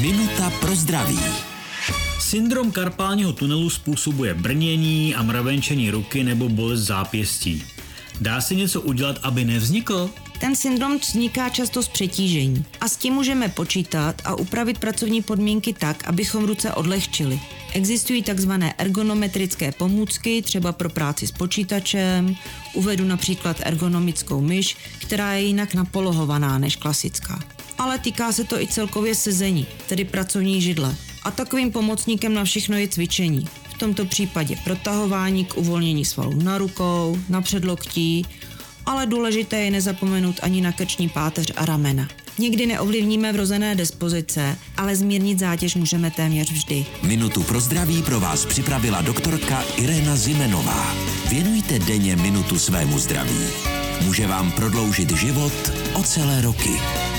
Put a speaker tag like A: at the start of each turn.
A: Minuta pro zdraví.
B: Syndrom karpálního tunelu způsobuje brnění a mravenčení ruky nebo bolest zápěstí. Dá se něco udělat, aby nevznikl?
C: Ten syndrom vzniká často z přetížení a s tím můžeme počítat a upravit pracovní podmínky tak, abychom ruce odlehčili. Existují takzvané ergonometrické pomůcky, třeba pro práci s počítačem. Uvedu například ergonomickou myš, která je jinak napolohovaná než klasická. Ale týká se to i celkově sezení, tedy pracovní židle. A takovým pomocníkem na všechno je cvičení. V tomto případě protahování k uvolnění svalů na rukou, na předloktí, ale důležité je nezapomenout ani na krční páteř a ramena. Někdy neovlivníme vrozené dispozice, ale zmírnit zátěž můžeme téměř vždy.
A: Minutu pro zdraví pro vás připravila doktorka Irena Zimenová. Věnujte denně minutu svému zdraví. Může vám prodloužit život o celé roky.